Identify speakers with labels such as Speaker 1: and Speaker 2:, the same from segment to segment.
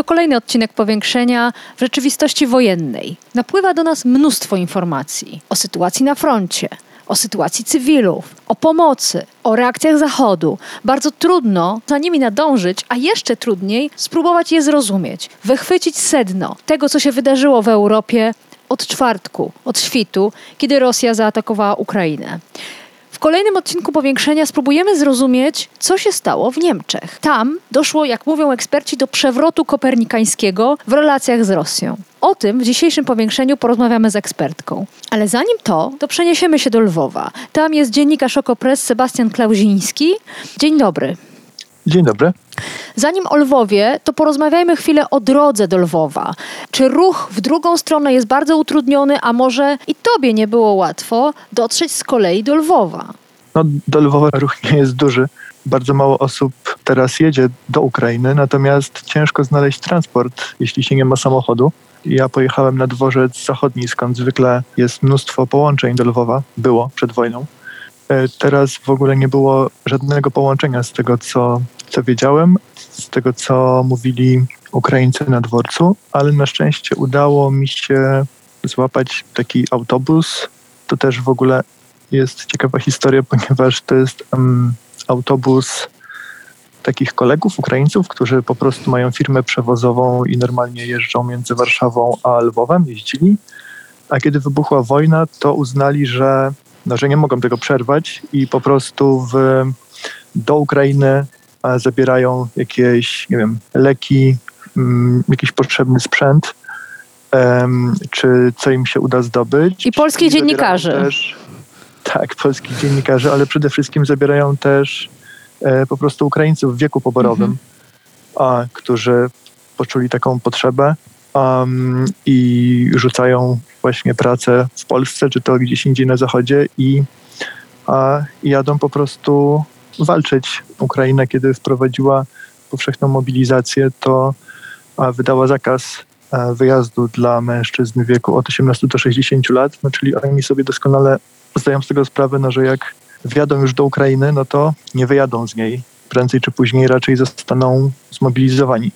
Speaker 1: To kolejny odcinek powiększenia w rzeczywistości wojennej. Napływa do nas mnóstwo informacji o sytuacji na froncie, o sytuacji cywilów, o pomocy, o reakcjach Zachodu. Bardzo trudno za nimi nadążyć, a jeszcze trudniej spróbować je zrozumieć, wychwycić sedno tego, co się wydarzyło w Europie od czwartku, od świtu, kiedy Rosja zaatakowała Ukrainę. Kolejnym odcinku powiększenia spróbujemy zrozumieć, co się stało w Niemczech. Tam doszło, jak mówią eksperci, do przewrotu kopernikańskiego w relacjach z Rosją. O tym w dzisiejszym powiększeniu porozmawiamy z ekspertką. Ale zanim to, to przeniesiemy się do Lwowa. Tam jest dziennikarz Okopres Sebastian Klauziński. Dzień dobry.
Speaker 2: Dzień dobry.
Speaker 1: Zanim o Lwowie, to porozmawiajmy chwilę o drodze do Lwowa. Czy ruch w drugą stronę jest bardzo utrudniony, a może i tobie nie było łatwo dotrzeć z kolei do Lwowa?
Speaker 2: No, do Lwowa ruch nie jest duży. Bardzo mało osób teraz jedzie do Ukrainy, natomiast ciężko znaleźć transport, jeśli się nie ma samochodu. Ja pojechałem na dworzec zachodni, skąd zwykle jest mnóstwo połączeń do Lwowa. Było przed wojną. E, teraz w ogóle nie było żadnego połączenia z tego, co, co wiedziałem, z tego, co mówili Ukraińcy na dworcu, ale na szczęście udało mi się złapać taki autobus. To też w ogóle jest ciekawa historia, ponieważ to jest um, autobus takich kolegów Ukraińców, którzy po prostu mają firmę przewozową i normalnie jeżdżą między Warszawą a Lwowem, jeździli. A kiedy wybuchła wojna, to uznali, że no, że nie mogą tego przerwać i po prostu w, do Ukrainy zabierają jakieś, nie wiem, leki, mm, jakiś potrzebny sprzęt, czy co im się uda zdobyć.
Speaker 1: I polskich dziennikarzy. Też,
Speaker 2: tak, polskich dziennikarzy, ale przede wszystkim zabierają też e, po prostu Ukraińców w wieku poborowym, mhm. a, którzy poczuli taką potrzebę um, i rzucają właśnie pracę w Polsce, czy to gdzieś indziej na zachodzie i, a, jadą po prostu walczyć. Ukraina, kiedy wprowadziła powszechną mobilizację, to a, wydała zakaz a, wyjazdu dla mężczyzn w wieku od 18 do 60 lat, no, czyli oni sobie doskonale zdają z tego sprawę, no, że jak wjadą już do Ukrainy, no to nie wyjadą z niej. Prędzej czy później raczej zostaną zmobilizowani.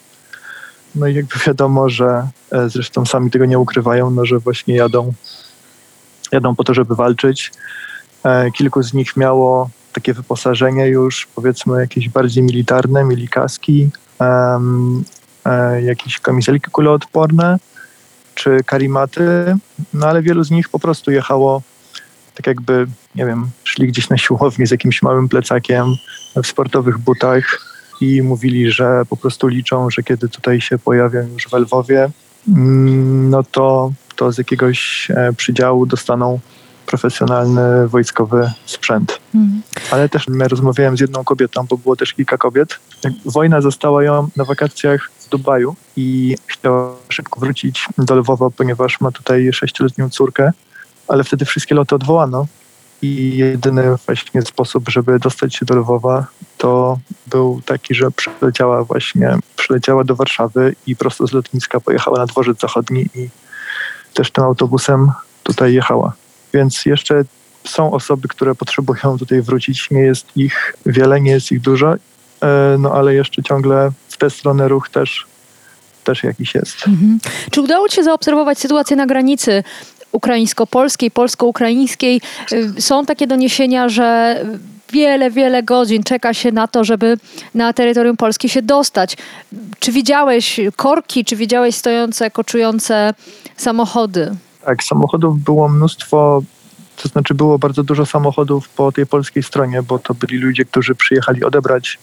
Speaker 2: No i jakby wiadomo, że e, zresztą sami tego nie ukrywają, no że właśnie jadą, jadą po to, żeby walczyć. E, kilku z nich miało takie wyposażenie już powiedzmy jakieś bardziej militarne, mieli kaski, um, e, jakieś kamizelki kuloodporne czy karimaty, no ale wielu z nich po prostu jechało tak jakby, nie wiem, szli gdzieś na siłownię z jakimś małym plecakiem w sportowych butach, i mówili, że po prostu liczą, że kiedy tutaj się pojawią już w Lwowie, mm, no to, to z jakiegoś e, przydziału dostaną profesjonalny wojskowy sprzęt. Mhm. Ale też rozmawiałem z jedną kobietą, bo było też kilka kobiet. Wojna została ją na wakacjach w Dubaju i chciała szybko wrócić do Lwowa, ponieważ ma tutaj sześcioletnią córkę, ale wtedy wszystkie loty odwołano i jedyny właśnie sposób, żeby dostać się do Lwowa, to był taki, że przyleciała właśnie, przyleciała do Warszawy i prosto z lotniska pojechała na dworzec zachodni i też tym autobusem tutaj jechała. Więc jeszcze są osoby, które potrzebują tutaj wrócić. Nie jest ich wiele, nie jest ich dużo, e, no ale jeszcze ciągle w tę stronę ruch też też jakiś jest. Mhm.
Speaker 1: Czy udało Ci się zaobserwować sytuację na granicy ukraińsko-polskiej, polsko-ukraińskiej. Y, są takie doniesienia, że wiele, wiele godzin czeka się na to, żeby na terytorium Polski się dostać. Czy widziałeś korki, czy widziałeś stojące, koczujące samochody?
Speaker 2: Tak, samochodów było mnóstwo, to znaczy było bardzo dużo samochodów po tej polskiej stronie, bo to byli ludzie, którzy przyjechali odebrać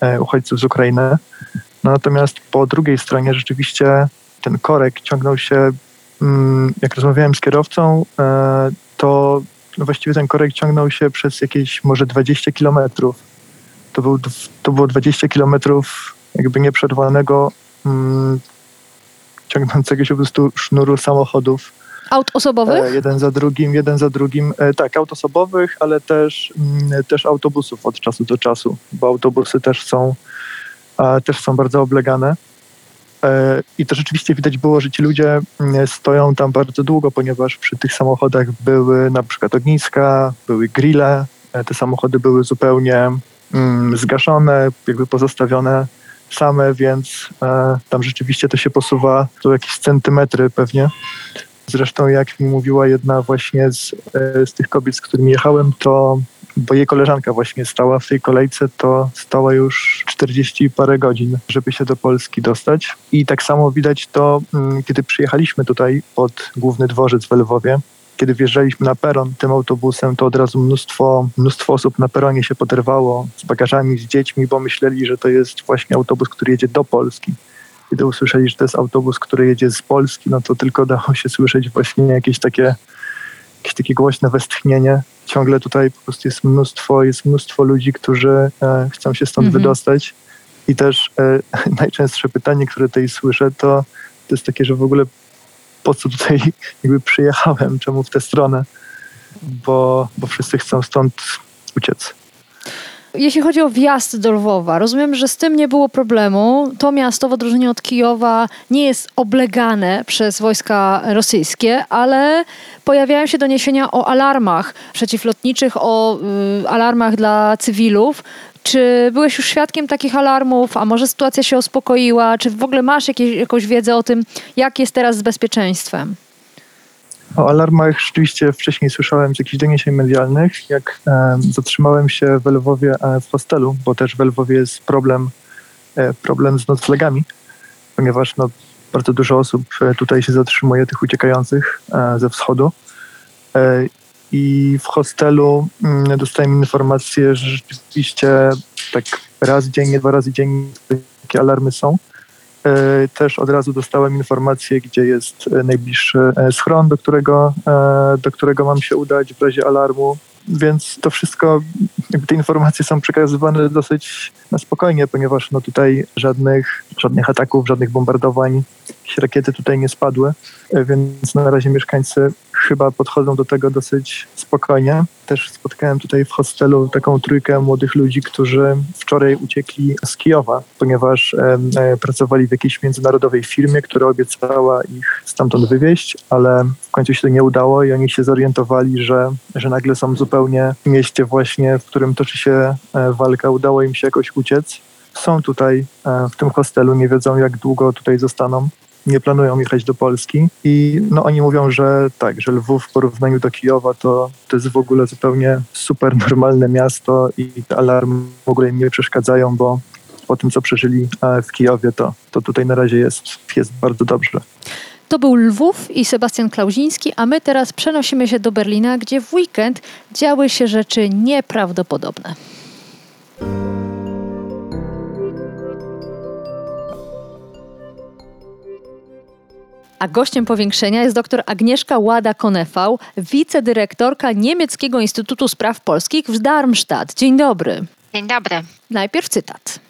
Speaker 2: e, uchodźców z Ukrainy. No, natomiast po drugiej stronie rzeczywiście ten korek ciągnął się Mm, jak rozmawiałem z kierowcą, e, to właściwie ten korek ciągnął się przez jakieś może 20 kilometrów. To, był, to było 20 kilometrów jakby nieprzerwanego mm, ciągnącego się po prostu sznuru samochodów.
Speaker 1: Aut osobowych?
Speaker 2: jeden za drugim, jeden za drugim. tak, aut osobowych, ale też, mm, też autobusów od czasu do czasu, bo autobusy też są, też są bardzo oblegane. E, I to rzeczywiście widać było, że ci ludzie mm, stoją tam bardzo długo, ponieważ przy tych samochodach były na przykład ogniska, były grille, e, te samochody były zupełnie mm, zgaszone, jakby pozostawione same, więc e, tam rzeczywiście to się posuwa to jakieś centymetry pewnie. Zresztą jak mi mówiła jedna właśnie z, z tych kobiet, z którymi jechałem, to bo jej koleżanka właśnie stała w tej kolejce, to stała już 40 parę godzin, żeby się do Polski dostać. I tak samo widać to, mm, kiedy przyjechaliśmy tutaj pod główny dworzec w Lwowie, kiedy wjeżdżaliśmy na peron tym autobusem, to od razu mnóstwo, mnóstwo osób na peronie się poderwało z bagażami, z dziećmi, bo myśleli, że to jest właśnie autobus, który jedzie do Polski. Kiedy usłyszeli, że to jest autobus, który jedzie z Polski, no to tylko dało się słyszeć właśnie jakieś takie jakieś takie głośne westchnienie. Ciągle tutaj po prostu jest mnóstwo, jest mnóstwo ludzi, którzy e, chcą się stąd mhm. wydostać. I też e, najczęstsze pytanie, które tutaj słyszę, to, to jest takie, że w ogóle po co tutaj jakby przyjechałem, czemu w tę stronę, bo, bo wszyscy chcą stąd uciec.
Speaker 1: Jeśli chodzi o wjazd do Lwowa, rozumiem, że z tym nie było problemu. To miasto w odróżnieniu od Kijowa nie jest oblegane przez wojska rosyjskie, ale pojawiają się doniesienia o alarmach przeciwlotniczych, o y, alarmach dla cywilów. Czy byłeś już świadkiem takich alarmów, a może sytuacja się uspokoiła? Czy w ogóle masz jakieś, jakąś wiedzę o tym, jak jest teraz z bezpieczeństwem?
Speaker 2: O alarmach rzeczywiście wcześniej słyszałem z jakichś doniesień medialnych. Jak e, zatrzymałem się w Lwowie e, w hostelu, bo też w Lwowie jest problem, e, problem z noclegami, ponieważ no, bardzo dużo osób e, tutaj się zatrzymuje, tych uciekających e, ze wschodu. E, I w hostelu mm, dostałem informację, że rzeczywiście tak raz dziennie, dwa razy dziennie takie alarmy są. E, też od razu dostałem informację, gdzie jest e, najbliższy e, schron, do którego, do którego mam się udać w razie alarmu. Więc to wszystko, te informacje są przekazywane dosyć na spokojnie, ponieważ no tutaj żadnych, żadnych ataków, żadnych bombardowań, jakieś rakiety tutaj nie spadły, więc na razie mieszkańcy chyba podchodzą do tego dosyć spokojnie. Też spotkałem tutaj w hostelu taką trójkę młodych ludzi, którzy wczoraj uciekli z Kijowa, ponieważ e, pracowali w jakiejś międzynarodowej firmie, która obiecała ich stamtąd wywieźć, ale w końcu się to nie udało i oni się zorientowali, że, że nagle są zupełnie w mieście właśnie, w którym toczy się e, walka. Udało im się jakoś uciec. Są tutaj e, w tym hostelu, nie wiedzą jak długo tutaj zostaną nie planują jechać do Polski i no oni mówią, że tak, że Lwów w porównaniu do Kijowa to, to jest w ogóle zupełnie super normalne miasto i te alarmy w ogóle im nie przeszkadzają, bo po tym, co przeżyli e, w Kijowie, to, to tutaj na razie jest, jest bardzo dobrze.
Speaker 1: To był Lwów i Sebastian Klauziński, a my teraz przenosimy się do Berlina, gdzie w weekend działy się rzeczy nieprawdopodobne. A gościem powiększenia jest dr Agnieszka Łada-Konefał, wicedyrektorka Niemieckiego Instytutu Spraw Polskich w Darmstadt. Dzień dobry.
Speaker 3: Dzień dobry.
Speaker 1: Najpierw cytat.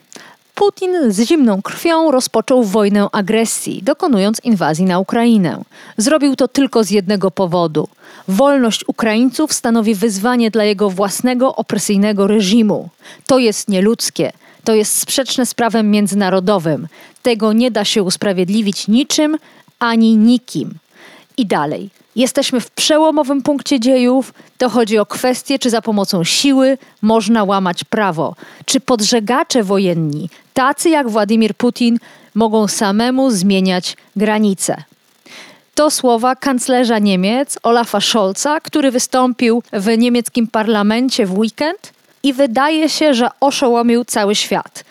Speaker 1: Putin z zimną krwią rozpoczął wojnę agresji, dokonując inwazji na Ukrainę. Zrobił to tylko z jednego powodu. Wolność Ukraińców stanowi wyzwanie dla jego własnego opresyjnego reżimu. To jest nieludzkie. To jest sprzeczne z prawem międzynarodowym. Tego nie da się usprawiedliwić niczym, ani nikim. I dalej. Jesteśmy w przełomowym punkcie dziejów. To chodzi o kwestię, czy za pomocą siły można łamać prawo. Czy podżegacze wojenni, tacy jak Władimir Putin, mogą samemu zmieniać granice. To słowa kanclerza Niemiec Olafa Scholza, który wystąpił w niemieckim parlamencie w weekend i wydaje się, że oszołomił cały świat.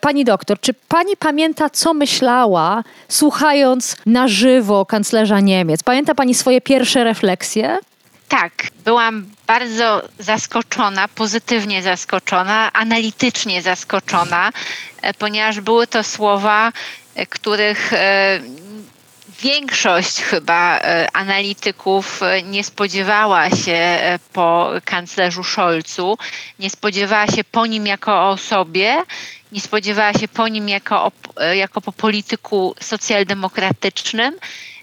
Speaker 1: Pani doktor, czy pani pamięta, co myślała, słuchając na żywo kanclerza Niemiec? Pamięta pani swoje pierwsze refleksje?
Speaker 3: Tak, byłam bardzo zaskoczona, pozytywnie zaskoczona, analitycznie zaskoczona, e, ponieważ były to słowa, e, których e, większość chyba analityków nie spodziewała się po kanclerzu Scholzu, nie spodziewała się po nim jako o osobie nie spodziewała się po nim jako, jako po polityku socjaldemokratycznym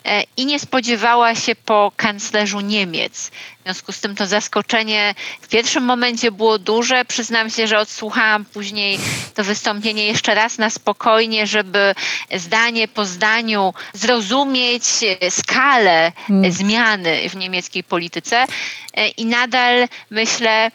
Speaker 3: e, i nie spodziewała się po kanclerzu Niemiec. W związku z tym to zaskoczenie w pierwszym momencie było duże. Przyznam się, że odsłuchałam później to wystąpienie jeszcze raz na spokojnie, żeby zdanie po zdaniu zrozumieć skalę hmm. zmiany w niemieckiej polityce. E, I nadal myślę,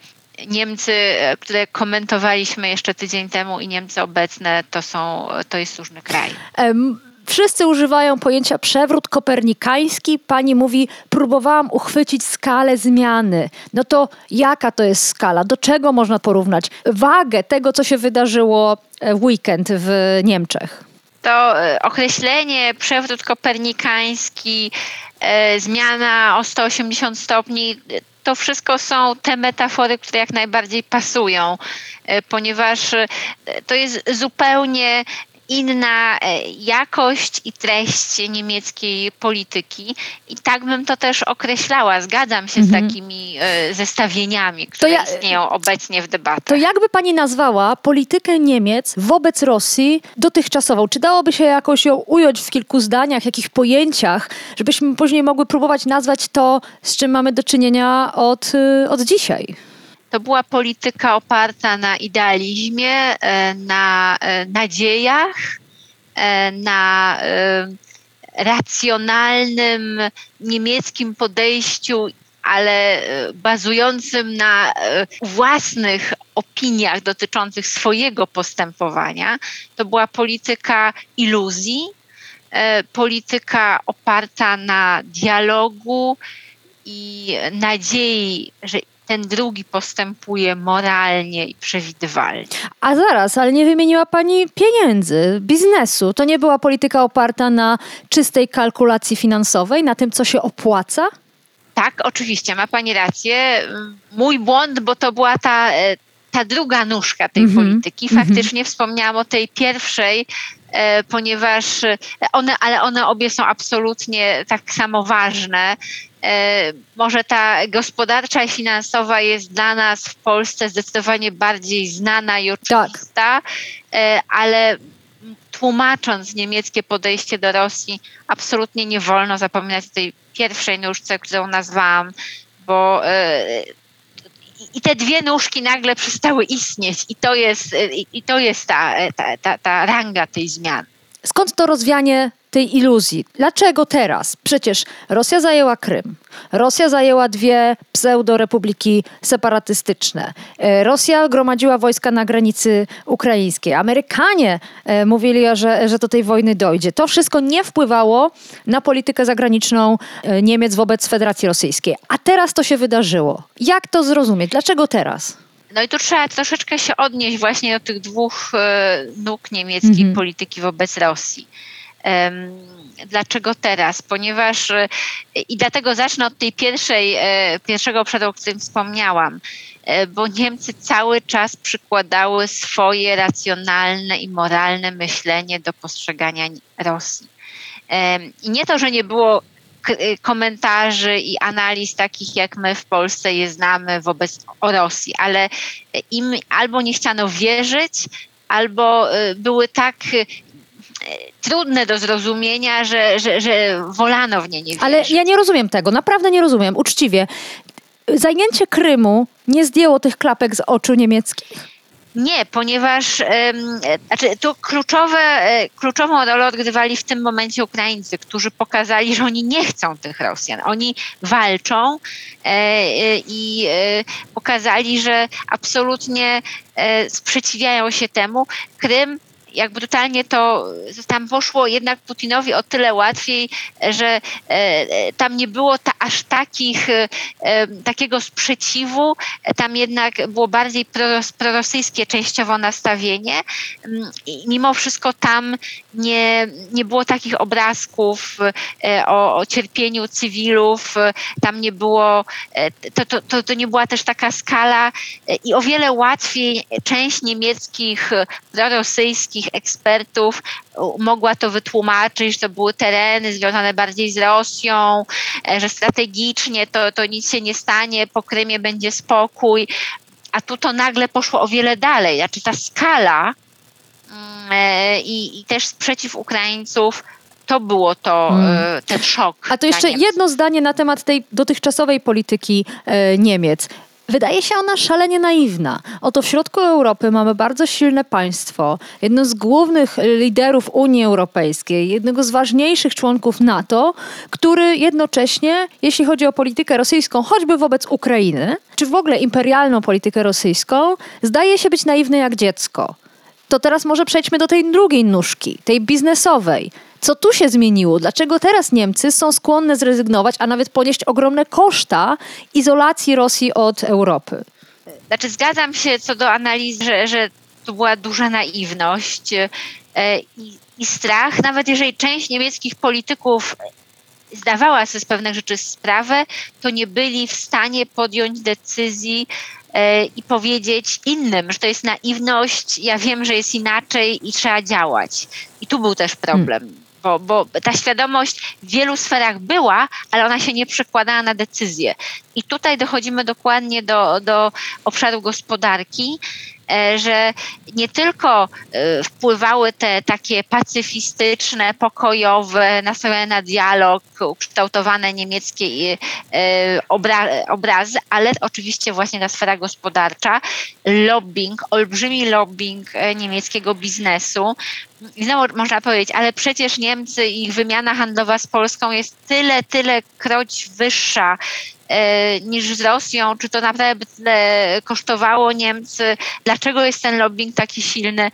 Speaker 3: Niemcy, e, które komentowaliśmy jeszcze tydzień temu i Niemcy obecne, to, są, to jest różny kraj. Um.
Speaker 1: Wszyscy używają pojęcia przewrót kopernikański. Pani mówi, próbowałam uchwycić skalę zmiany. No to jaka to jest skala? Do czego można porównać wagę tego, co się wydarzyło e, w weekend w Niemczech?
Speaker 3: To e, określenie przewrót kopernikański, zmiana o 180 stopni, to wszystko są te metafory, które jak najbardziej pasują, e, ponieważ e, to jest zupełnie inna e, jakość i treść niemieckiej polityki i tak bym to też określała. Zgadzam się mhm. z takimi e, zestawieniami, które ja, istnieją obecnie w debacie.
Speaker 1: To jakby pani nazwała politykę Niemiec wobec Rosji dotychczasową? Czy dałoby się jakoś ją ująć w kilku zdaniach, jakich pojęciach, żebyśmy później mogły próbować nazwać to, z czym mamy do czynienia od, y, od dzisiaj?
Speaker 3: To była polityka oparta na idealizmie, e, na e, nadziejach, e, na racjonalnym niemieckim podejściu, ale bazującym na własnych opiniach dotyczących swojego postępowania. To była polityka iluzji, polityka oparta na dialogu i nadziei, że ten drugi postępuje moralnie i przewidywalnie.
Speaker 1: A zaraz, ale nie wymieniła Pani pieniędzy, biznesu. To nie była polityka oparta na czystej kalkulacji finansowej, na tym, co się opłaca?
Speaker 3: Tak, oczywiście, ma Pani rację. Mój błąd, bo to była ta, e, ta druga nóżka tej mm -hmm. polityki. Mhm. Faktycznie mm -hmm. wspomniałam o tej pierwszej, ponieważ one, ale one obie są absolutnie tak samo ważne. E, może ta gospodarcza i finansowa jest dla nas w Polsce zdecydowanie bardziej znana i oczywista, tak. ale tłumacząc niemieckie podejście do Rosji, absolutnie nie wolno zapominać o tej pierwszej nóżce, którą nazwałam, bo e, i te dwie nóżki nagle przestały istnieć i to jest, i to jest ta, ta, ta, ta ranga tej zmiany.
Speaker 1: Skąd to rozwianie tej iluzji. Dlaczego teraz? Przecież Rosja zajęła Krym. Rosja zajęła dwie pseudorepubliki separatystyczne. E, Rosja gromadziła wojska na granicy ukraińskiej. Amerykanie e, mówili, że, że do tej wojny dojdzie. To wszystko nie wpływało na politykę zagraniczną e, Niemiec wobec Federacji Rosyjskiej. A teraz to się wydarzyło. Jak to zrozumieć? Dlaczego teraz?
Speaker 3: No i tu trzeba troszeczkę się odnieść właśnie do tych dwóch nóg niemieckiej mhm. polityki wobec Rosji. Dlaczego teraz? Ponieważ e, i dlatego zacznę od tej pierwszej, e, pierwszego obszaru, o którym wspomniałam, e, bo Niemcy cały czas przykładały swoje racjonalne i moralne myślenie do postrzegania Rosji. I nie to, że nie było komentarzy i analiz takich, jak my w Polsce je znamy wobec o Rosji, ale im albo nie chciano wierzyć, albo były tak trudne do zrozumienia, że, że, że wolano w nie nie wierzyć.
Speaker 1: Ale ja nie rozumiem tego, naprawdę nie rozumiem, uczciwie. Zajęcie Krymu nie zdjęło tych klapek z oczu niemieckich?
Speaker 3: Nie, ponieważ znaczy, tu kluczowe, e, kluczową rolę odgrywali w tym momencie Ukraińcy, którzy pokazali, że oni nie chcą tych Rosjan. Oni walczą e, e, i pokazali, że absolutnie sprzeciwiają się temu. Krym jak brutalnie to tam poszło jednak Putinowi o tyle łatwiej, że e, tam nie było ta, aż takich, e, takiego sprzeciwu, tam jednak było bardziej prorosyjskie częściowo nastawienie. Mm, i mimo wszystko tam nie, nie było takich obrazków e, o, o cierpieniu cywilów, tam nie było, to, to, to, to nie była też taka skala i o wiele łatwiej część niemieckich prorosyjskich ekspertów mogła to wytłumaczyć, że to były tereny związane bardziej z Rosją, e, że strategicznie to, to nic się nie stanie, po Krymie będzie spokój. A tu to nagle poszło o wiele dalej. Znaczy ta skala i, i też sprzeciw Ukraińców to było to, hmm. ten szok.
Speaker 1: A to jeszcze jedno zdanie na temat tej dotychczasowej polityki Niemiec. Wydaje się ona szalenie naiwna. Oto w środku Europy mamy bardzo silne państwo, jedno z głównych liderów Unii Europejskiej, jednego z ważniejszych członków NATO, który jednocześnie, jeśli chodzi o politykę rosyjską, choćby wobec Ukrainy, czy w ogóle imperialną politykę rosyjską, zdaje się być naiwny jak dziecko. To teraz może przejdźmy do tej drugiej nóżki, tej biznesowej co tu się zmieniło? Dlaczego teraz Niemcy są skłonne zrezygnować, a nawet ponieść ogromne koszta izolacji Rosji od Europy?
Speaker 3: Znaczy, zgadzam się co do analizy, że, że to była duża naiwność e, i, i strach, nawet jeżeli część niemieckich polityków zdawała sobie z pewnych rzeczy sprawę, to nie byli w stanie podjąć decyzji e, i powiedzieć innym, że to jest naiwność, ja wiem, że jest inaczej i trzeba działać. I tu był też problem. Hmm bo, bo ta świadomość w wielu sferach była, ale ona się nie przekładała na decyzje. I tutaj dochodzimy dokładnie do, do obszaru gospodarki, że nie tylko e, wpływały te takie pacyfistyczne, pokojowe, nastawione na dialog, ukształtowane niemieckie e, obrazy, ale oczywiście właśnie ta sfera gospodarcza, lobbying, olbrzymi lobbying niemieckiego biznesu. Znowu można powiedzieć, ale przecież Niemcy i ich wymiana handlowa z Polską jest tyle, tyle kroć wyższa E, niż z Rosją, czy to naprawdę tyle kosztowało Niemcy, dlaczego jest ten lobbying taki silny.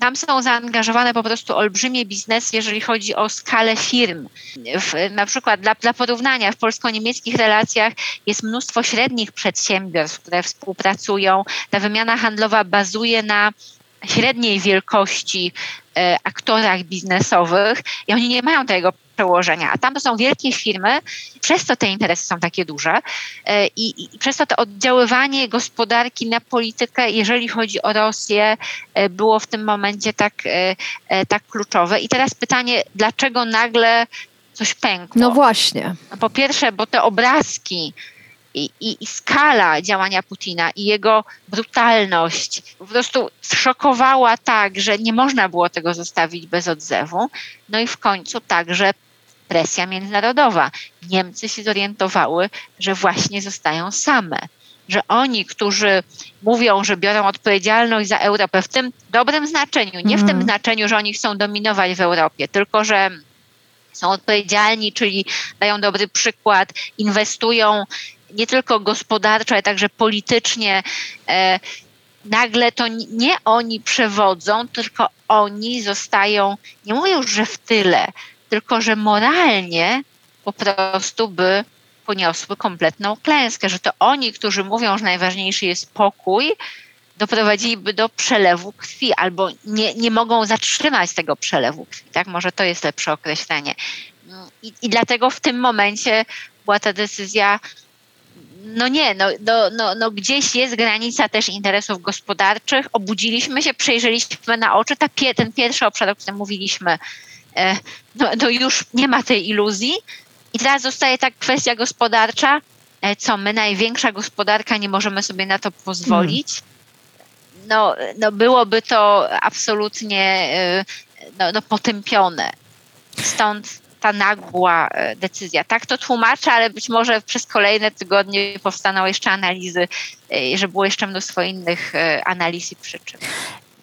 Speaker 3: Tam są zaangażowane po prostu olbrzymie biznesy, jeżeli chodzi o skalę firm. W, na przykład dla, dla porównania w polsko-niemieckich relacjach jest mnóstwo średnich przedsiębiorstw, które współpracują. Ta wymiana handlowa bazuje na średniej wielkości e, aktorach biznesowych i oni nie mają tego przełożenia. A tam to są wielkie firmy, przez to te interesy są takie duże e, i, i przez to to oddziaływanie gospodarki na politykę, jeżeli chodzi o Rosję, e, było w tym momencie tak, e, tak kluczowe. I teraz pytanie, dlaczego nagle coś pękło?
Speaker 1: No właśnie.
Speaker 3: No po pierwsze, bo te obrazki i, i, i, skala działania Putina i jego brutalność po prostu szokowała tak, że nie można było tego zostawić bez odzewu. No i w końcu także presja międzynarodowa. Niemcy się zorientowały, że właśnie zostają same. Że oni, którzy mówią, że biorą odpowiedzialność za Europę w tym dobrym znaczeniu, nie w tym mhm. znaczeniu, że oni chcą dominować w Europie, tylko że są odpowiedzialni, czyli dają dobry przykład, inwestują nie tylko gospodarczo, ale także politycznie. E, nagle to nie oni przewodzą, tylko oni zostają, nie mówię już, że w tyle, tylko że moralnie po prostu by poniosły kompletną klęskę, że to oni, którzy mówią, że najważniejszy jest pokój, doprowadziliby do przelewu krwi albo nie, nie mogą zatrzymać tego przelewu krwi. Tak? Może to jest lepsze określenie. I, I dlatego w tym momencie była ta decyzja, no nie, no, no, no, no gdzieś jest granica też interesów gospodarczych. Obudziliśmy się, przejrzeliśmy na oczy ta, ten pierwszy obszar, o którym mówiliśmy, no, no już nie ma tej iluzji. I teraz zostaje ta kwestia gospodarcza, e, co my, największa gospodarka, nie możemy sobie na to pozwolić. No, no byłoby to absolutnie e, no, no potępione. Stąd ta nagła decyzja. Tak to tłumaczę, ale być może przez kolejne tygodnie powstaną jeszcze analizy, że było jeszcze mnóstwo innych analiz i przyczyn.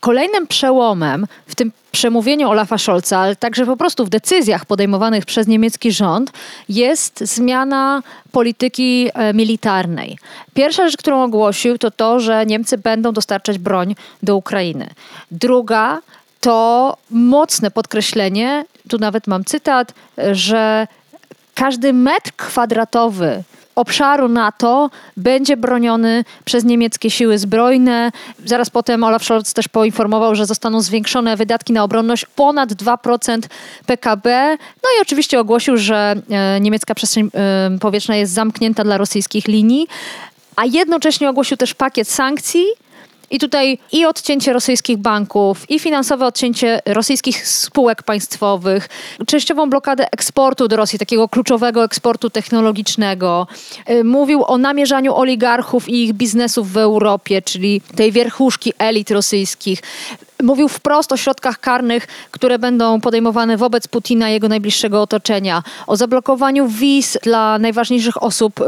Speaker 1: Kolejnym przełomem w tym przemówieniu Olafa Scholza, ale także po prostu w decyzjach podejmowanych przez niemiecki rząd jest zmiana polityki e, militarnej. Pierwsza rzecz, którą ogłosił, to to, że Niemcy będą dostarczać broń do Ukrainy. Druga to mocne podkreślenie, tu nawet mam cytat, że każdy metr kwadratowy obszaru NATO będzie broniony przez niemieckie siły zbrojne. Zaraz potem Olaf Scholz też poinformował, że zostaną zwiększone wydatki na obronność ponad 2% PKB. No i oczywiście ogłosił, że e, niemiecka przestrzeń e, powietrzna jest zamknięta dla rosyjskich linii, a jednocześnie ogłosił też pakiet sankcji i tutaj i odcięcie rosyjskich banków, i finansowe odcięcie rosyjskich spółek państwowych, częściową blokadę eksportu do Rosji, takiego kluczowego eksportu technologicznego. Y, mówił o namierzaniu oligarchów i ich biznesów w Europie, czyli tej wierchuszki elit rosyjskich mówił wprost o środkach karnych, które będą podejmowane wobec Putina i jego najbliższego otoczenia, o zablokowaniu wiz dla najważniejszych osób e,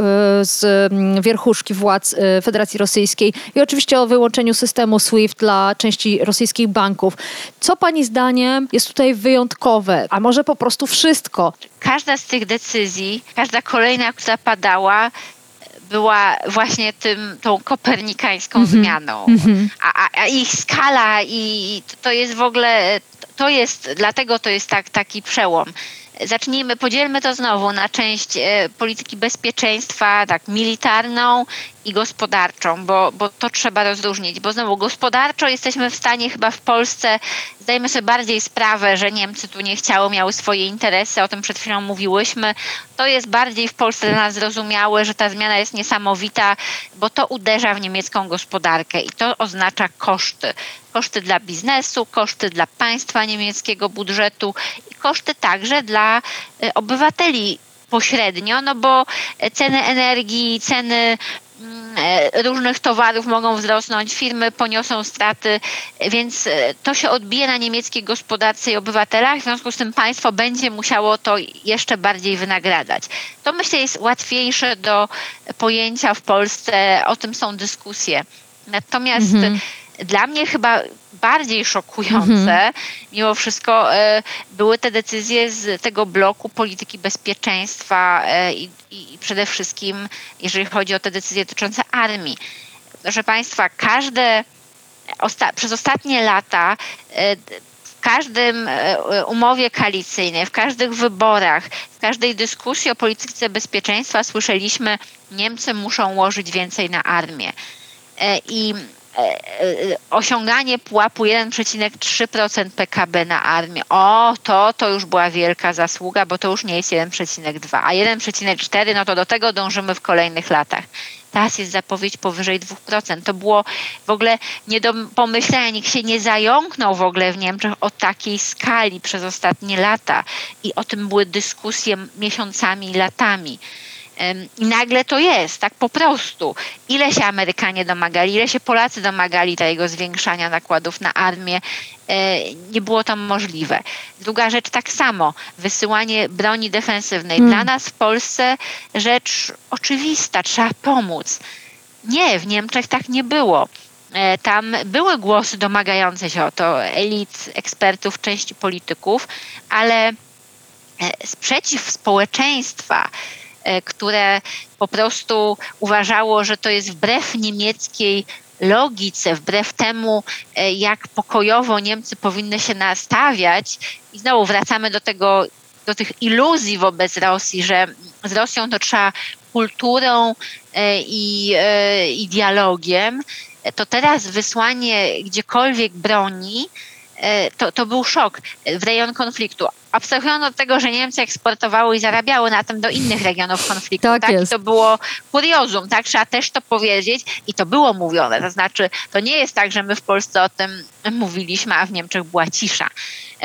Speaker 1: z mm, wierchuszki władz e, Federacji Rosyjskiej i oczywiście o wyłączeniu systemu SWIFT dla części rosyjskich banków. Co pani zdaniem jest tutaj wyjątkowe, a może po prostu wszystko?
Speaker 3: Każda z tych decyzji, każda kolejna, która padała, była właśnie tym, tą kopernikańską mm -hmm. zmianą. Mm -hmm. A, a, ich skala i to jest w ogóle, to jest, dlatego to jest tak, taki przełom. Zacznijmy, podzielmy to znowu na część e, polityki bezpieczeństwa, tak, militarną i gospodarczą, bo, bo to trzeba rozróżnić, bo znowu gospodarczo jesteśmy w stanie chyba w Polsce, zdajemy sobie bardziej sprawę, że Niemcy tu nie chciały, miały swoje interesy, o tym przed chwilą mówiłyśmy. To jest bardziej w Polsce dla nas zrozumiałe, że ta zmiana jest niesamowita, bo to uderza w niemiecką gospodarkę i to oznacza koszty. Koszty dla biznesu, koszty dla państwa niemieckiego budżetu koszty także dla e, obywateli pośrednio, no bo ceny energii, ceny mm, e, różnych towarów mogą wzrosnąć, firmy poniosą straty, więc e, to się odbije na niemieckiej gospodarce i obywatelach, w związku z tym państwo będzie musiało to jeszcze bardziej wynagradzać. To myślę jest łatwiejsze do pojęcia w Polsce, o tym są dyskusje. Natomiast mhm dla mnie chyba bardziej szokujące mhm. mimo wszystko e, były te decyzje z tego bloku polityki bezpieczeństwa e, i, i przede wszystkim jeżeli chodzi o te decyzje dotyczące armii. Proszę Państwa, każde osta przez ostatnie lata e, w każdym umowie koalicyjnej, w każdych wyborach, w każdej dyskusji o polityce bezpieczeństwa słyszeliśmy, Niemcy muszą łożyć więcej na armię. I osiąganie pułapu 1,3% PKB na armię. O, to, to już była wielka zasługa, bo to już nie jest 1,2, a 1,4 no to do tego dążymy w kolejnych latach. Teraz jest zapowiedź powyżej 2%. To było w ogóle nie do pomyślenia, nikt się nie zająknął w ogóle w Niemczech o takiej skali przez ostatnie lata i o tym były dyskusje miesiącami i latami. I nagle to jest, tak po prostu. Ile się Amerykanie domagali, ile się Polacy domagali tego zwiększania nakładów na armię, e, nie było to możliwe. Druga rzecz tak samo, wysyłanie broni defensywnej. Hmm. Dla nas w Polsce rzecz oczywista, trzeba pomóc. Nie, w Niemczech tak nie było. E, tam były głosy domagające się o to, elit, ekspertów, części polityków, ale e, sprzeciw społeczeństwa, które po prostu uważało, że to jest wbrew niemieckiej logice, wbrew temu, e, jak pokojowo Niemcy powinny się nastawiać. I znowu wracamy do tego, do tych iluzji wobec Rosji, że z Rosją to trzeba kulturą e, i, i dialogiem. To teraz wysłanie gdziekolwiek broni E, to, to był szok w rejon konfliktu. Abstrahując od tego, że Niemcy eksportowały i zarabiały na tym do innych regionów konfliktu, tak, tak? I to było kuriozum, tak? Trzeba też to powiedzieć i to było mówione. To znaczy, to nie jest tak, że my w Polsce o tym mówiliśmy, a w Niemczech była cisza.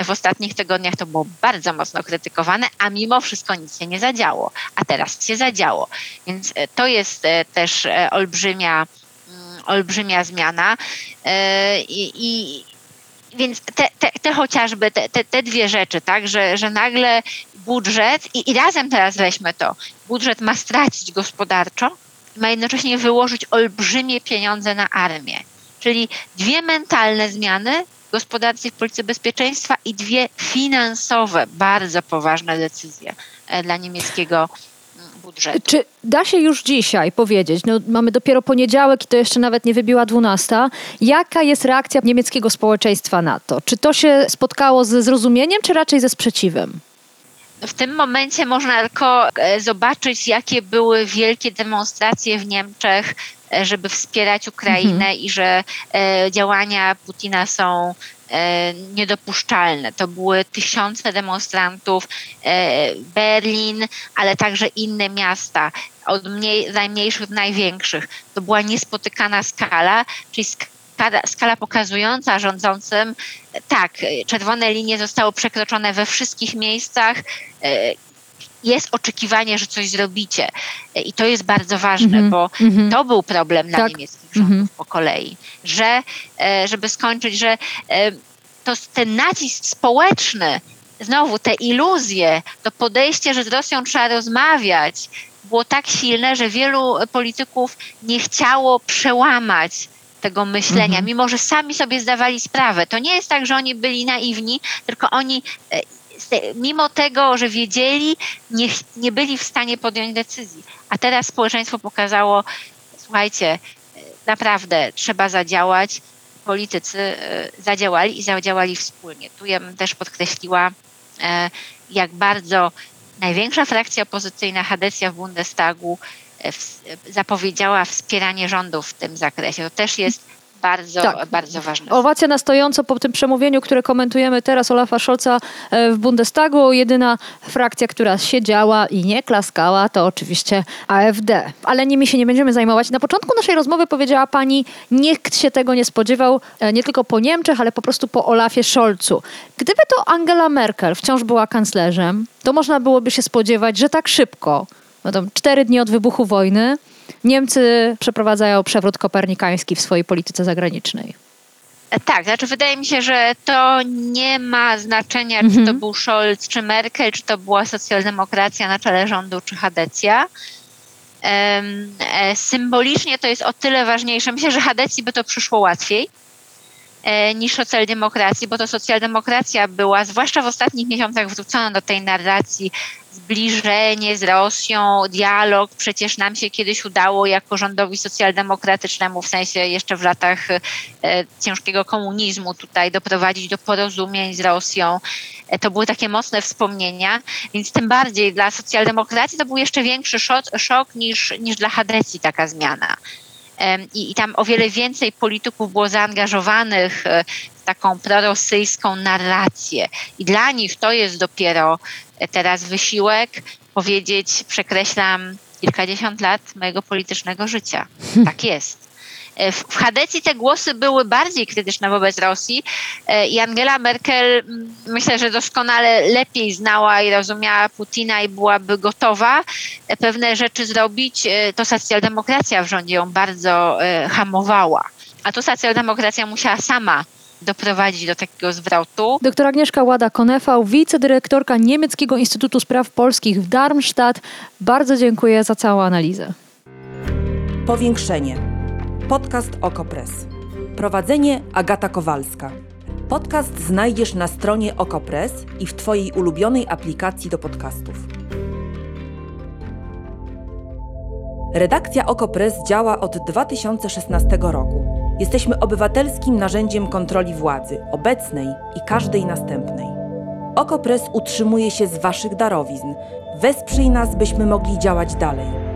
Speaker 3: W ostatnich tygodniach to było bardzo mocno krytykowane, a mimo wszystko nic się nie zadziało. A teraz się zadziało. Więc e, to jest e, też olbrzymia mm, olbrzymia zmiana. I, i, więc te, te, te chociażby, te, te, te, dwie rzeczy, tak, że, że nagle budżet, i, i razem teraz weźmy to, budżet ma stracić gospodarczo, ma jednocześnie wyłożyć olbrzymie pieniądze na armię. Czyli dwie mentalne zmiany w gospodarce i w polityce bezpieczeństwa i dwie finansowe, bardzo poważne decyzje e, dla niemieckiego budżetu.
Speaker 1: Czy da się już dzisiaj powiedzieć, no mamy dopiero poniedziałek i to jeszcze nawet nie wybiła dwunasta, jaka jest reakcja niemieckiego społeczeństwa na to? Czy to się spotkało ze zrozumieniem, czy raczej ze sprzeciwem?
Speaker 3: W tym momencie można tylko e, zobaczyć, jakie były wielkie demonstracje w Niemczech, e, żeby wspierać Ukrainę mhm. i że e, działania Putina są niedopuszczalne. To były tysiące demonstrantów, e, Berlin, ale także inne miasta, od mniej, najmniejszych do największych. To była niespotykana skala, czyli skala, skala pokazująca rządzącym, tak, czerwone linie zostały przekroczone we wszystkich miejscach, e, jest oczekiwanie, że coś zrobicie. I to jest bardzo ważne,
Speaker 1: Mhm,
Speaker 3: bo
Speaker 1: mhm.
Speaker 3: to był problem dla
Speaker 1: Tak.
Speaker 3: niemieckich rządów
Speaker 1: Mhm.
Speaker 3: po kolei, że e, żeby skończyć, że e, to ten nacisk społeczny, znowu te iluzje, to podejście, że z Rosją trzeba rozmawiać, było tak silne, że wielu polityków nie chciało przełamać tego myślenia,
Speaker 1: Mhm.
Speaker 3: mimo że sami sobie zdawali sprawę. To nie jest tak, że oni byli naiwni, tylko oni e, mimo tego, że wiedzieli, nie, nie byli w stanie podjąć decyzji. A teraz społeczeństwo pokazało, słuchajcie, e, naprawdę trzeba zadziałać. Politycy e, zadziałali i zadziałali wspólnie. Tu ja bym też podkreśliła, e, jak bardzo największa frakcja opozycyjna Hadecja w Bundestagu zapowiedziała wspieranie rządu w tym zakresie. To też jest bardzo,
Speaker 1: Tak.
Speaker 3: bardzo ważne.
Speaker 1: Owacja na stojąco po tym przemówieniu, które komentujemy teraz Olafa Scholza e, w Bundestagu. Jedyna frakcja, która siedziała i nie klaskała, to oczywiście AfD. Ale nimi się nie będziemy zajmować. Na początku naszej rozmowy powiedziała pani, nikt się tego nie spodziewał, e, nie tylko po Niemczech, ale po prostu po Olafie Scholzu. Gdyby to Angela Merkel wciąż była kanclerzem, to można byłoby się spodziewać, że tak szybko, no to cztery dni od wybuchu wojny, Niemcy przeprowadzają przewrót kopernikański w swojej polityce zagranicznej.
Speaker 3: E, Tak, znaczy wydaje mi się, że to nie ma znaczenia, czy
Speaker 1: Mhm.
Speaker 3: to był Scholz, czy Merkel, czy to była socjaldemokracja na czele rządu, czy Hadecja. E, Symbolicznie to jest o tyle ważniejsze. Myślę, że Hadecji by to przyszło łatwiej niż socjaldemokracji, bo to socjaldemokracja była, zwłaszcza w ostatnich miesiącach wrócono do tej narracji zbliżenie z Rosją, dialog. Przecież nam się kiedyś udało jako rządowi socjaldemokratycznemu, w sensie jeszcze w latach e, ciężkiego komunizmu tutaj doprowadzić do porozumień z Rosją. E, to były takie mocne wspomnienia, więc tym bardziej dla socjaldemokracji to był jeszcze większy szok, szok niż, niż dla Hadecji taka zmiana. I, I tam o wiele więcej polityków było zaangażowanych e, w taką prorosyjską narrację. I dla nich to jest dopiero e, teraz wysiłek powiedzieć, przekreślam kilkadziesiąt lat mojego politycznego życia. Tak jest. E, W w Hadecji te głosy były bardziej krytyczne wobec Rosji e, i Angela Merkel mm, myślę, że doskonale lepiej znała i rozumiała Putina i byłaby gotowa e, pewne rzeczy zrobić. To socjaldemokracja w rządzie ją bardzo hamowała. A tu socjaldemokracja musiała sama doprowadzić do takiego zwrotu.
Speaker 1: Doktor Agnieszka Łada-Konefał, wicedyrektorka Niemieckiego Instytutu Spraw Polskich w Darmstadt. Bardzo dziękuję za całą analizę.
Speaker 4: Powiększenie. Podcast Okopres. Prowadzenie Agata Kowalska. Podcast znajdziesz na stronie Okopres i w Twojej ulubionej aplikacji do podcastów. Redakcja Okopres działa od 2016 roku. Jesteśmy obywatelskim narzędziem kontroli władzy, obecnej i każdej następnej. Okopres utrzymuje się z Waszych darowizn. Wesprzyj nas, byśmy mogli działać dalej.